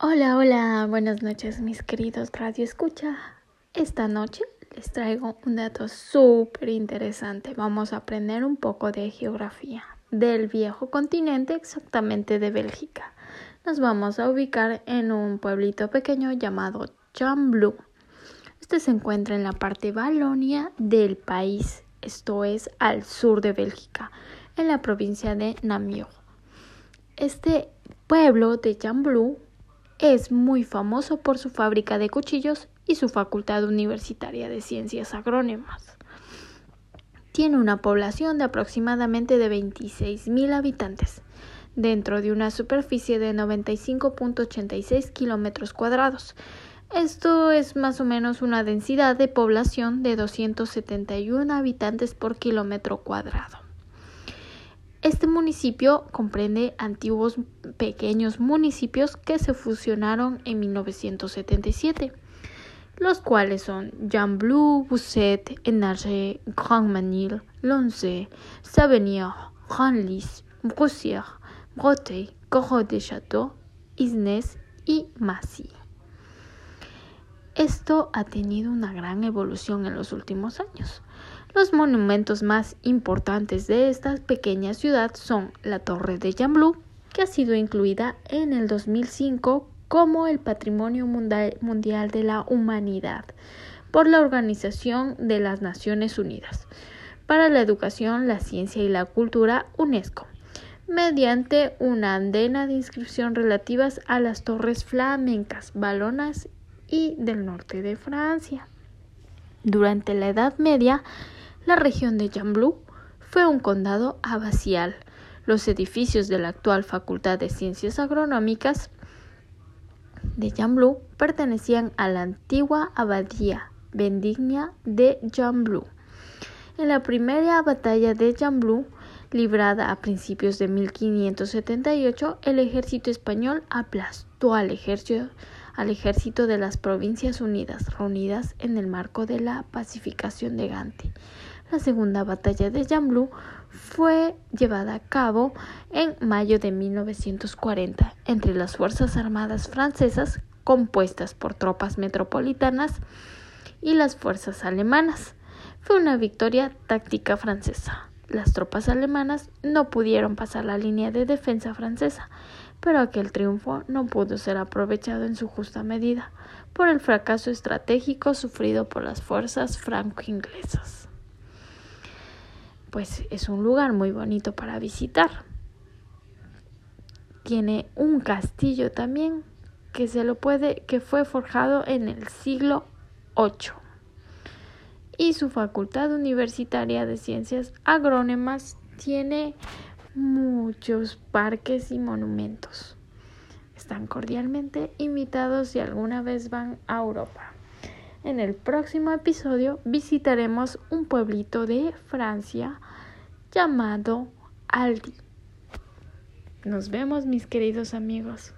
Hola, hola, buenas noches mis queridos Radio Escucha. Esta noche les traigo un dato súper interesante. Vamos a aprender un poco de geografía del viejo continente, exactamente de Bélgica. Nos vamos a ubicar en un pueblito pequeño llamado Chamblu. Este se encuentra en la parte Valonia del país, esto es al sur de Bélgica, en la provincia de Namur. Este pueblo de Chamblu es muy famoso por su fábrica de cuchillos y su facultad universitaria de ciencias agrónomas. Tiene una población de aproximadamente de 26.000 habitantes, dentro de una superficie de 95.86 kilómetros cuadrados. Esto es más o menos una densidad de población de 271 habitantes por kilómetro cuadrado. Este municipio comprende antiguos pequeños municipios que se fusionaron en 1977, los cuales son Jean-Blou, Bousset, Enarge, Grand-Manil, Lonze, Savenir, Ranlis, Broussière, Breteuil, Corot de Château, Isnes y Massy. Esto ha tenido una gran evolución en los últimos años. Los monumentos más importantes de esta pequeña ciudad son la Torre de Jamblou, que ha sido incluida en el 2005 como el Patrimonio Mundial de la Humanidad por la Organización de las Naciones Unidas para la Educación, la Ciencia y la Cultura UNESCO, mediante una andena de inscripción relativas a las torres flamencas, balonas y del norte de Francia. Durante la Edad Media, la región de Jamblou fue un condado abacial. Los edificios de la actual Facultad de Ciencias Agronómicas de Jamblou pertenecían a la antigua abadía bendigna de Jamblou. En la primera batalla de Jamblou, librada a principios de 1578, el ejército español aplastó al ejército de las Provincias Unidas, reunidas en el marco de la pacificación de Gante. La segunda batalla de Jamblou fue llevada a cabo en mayo de 1940 entre las Fuerzas Armadas francesas compuestas por tropas metropolitanas y las fuerzas alemanas. Fue una victoria táctica francesa. Las tropas alemanas no pudieron pasar la línea de defensa francesa, pero aquel triunfo no pudo ser aprovechado en su justa medida por el fracaso estratégico sufrido por las fuerzas franco-inglesas pues es un lugar muy bonito para visitar. Tiene un castillo también que se lo puede que fue forjado en el siglo VIII. Y su Facultad Universitaria de Ciencias Agrónomas tiene muchos parques y monumentos. Están cordialmente invitados si alguna vez van a Europa. En el próximo episodio visitaremos un pueblito de Francia llamado Aldi. Nos vemos mis queridos amigos.